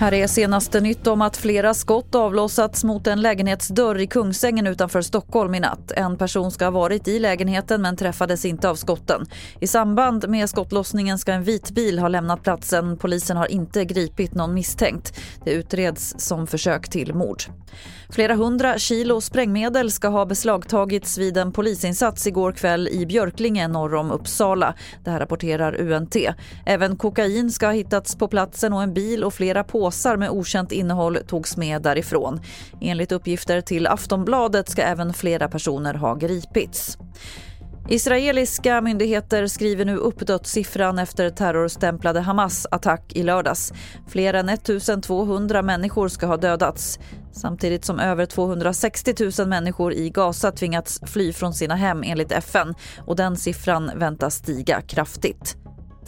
Här är senaste nytt om att flera skott avlossats mot en lägenhetsdörr i Kungsängen utanför Stockholm i natt. En person ska ha varit i lägenheten men träffades inte av skotten. I samband med skottlossningen ska en vit bil ha lämnat platsen. Polisen har inte gripit någon misstänkt. Det utreds som försök till mord. Flera hundra kilo sprängmedel ska ha beslagtagits vid en polisinsats igår kväll i Björklinge norr om Uppsala. Det här rapporterar UNT. Även kokain ska ha hittats på platsen och en bil och flera påsar med okänt innehåll togs med därifrån. Enligt uppgifter till Aftonbladet ska även flera personer ha gripits. Israeliska myndigheter skriver nu upp dödssiffran efter terrorstämplade Hamas attack i lördags. Fler än 1200 människor ska ha dödats samtidigt som över 260 000 människor i Gaza tvingats fly från sina hem enligt FN och den siffran väntas stiga kraftigt.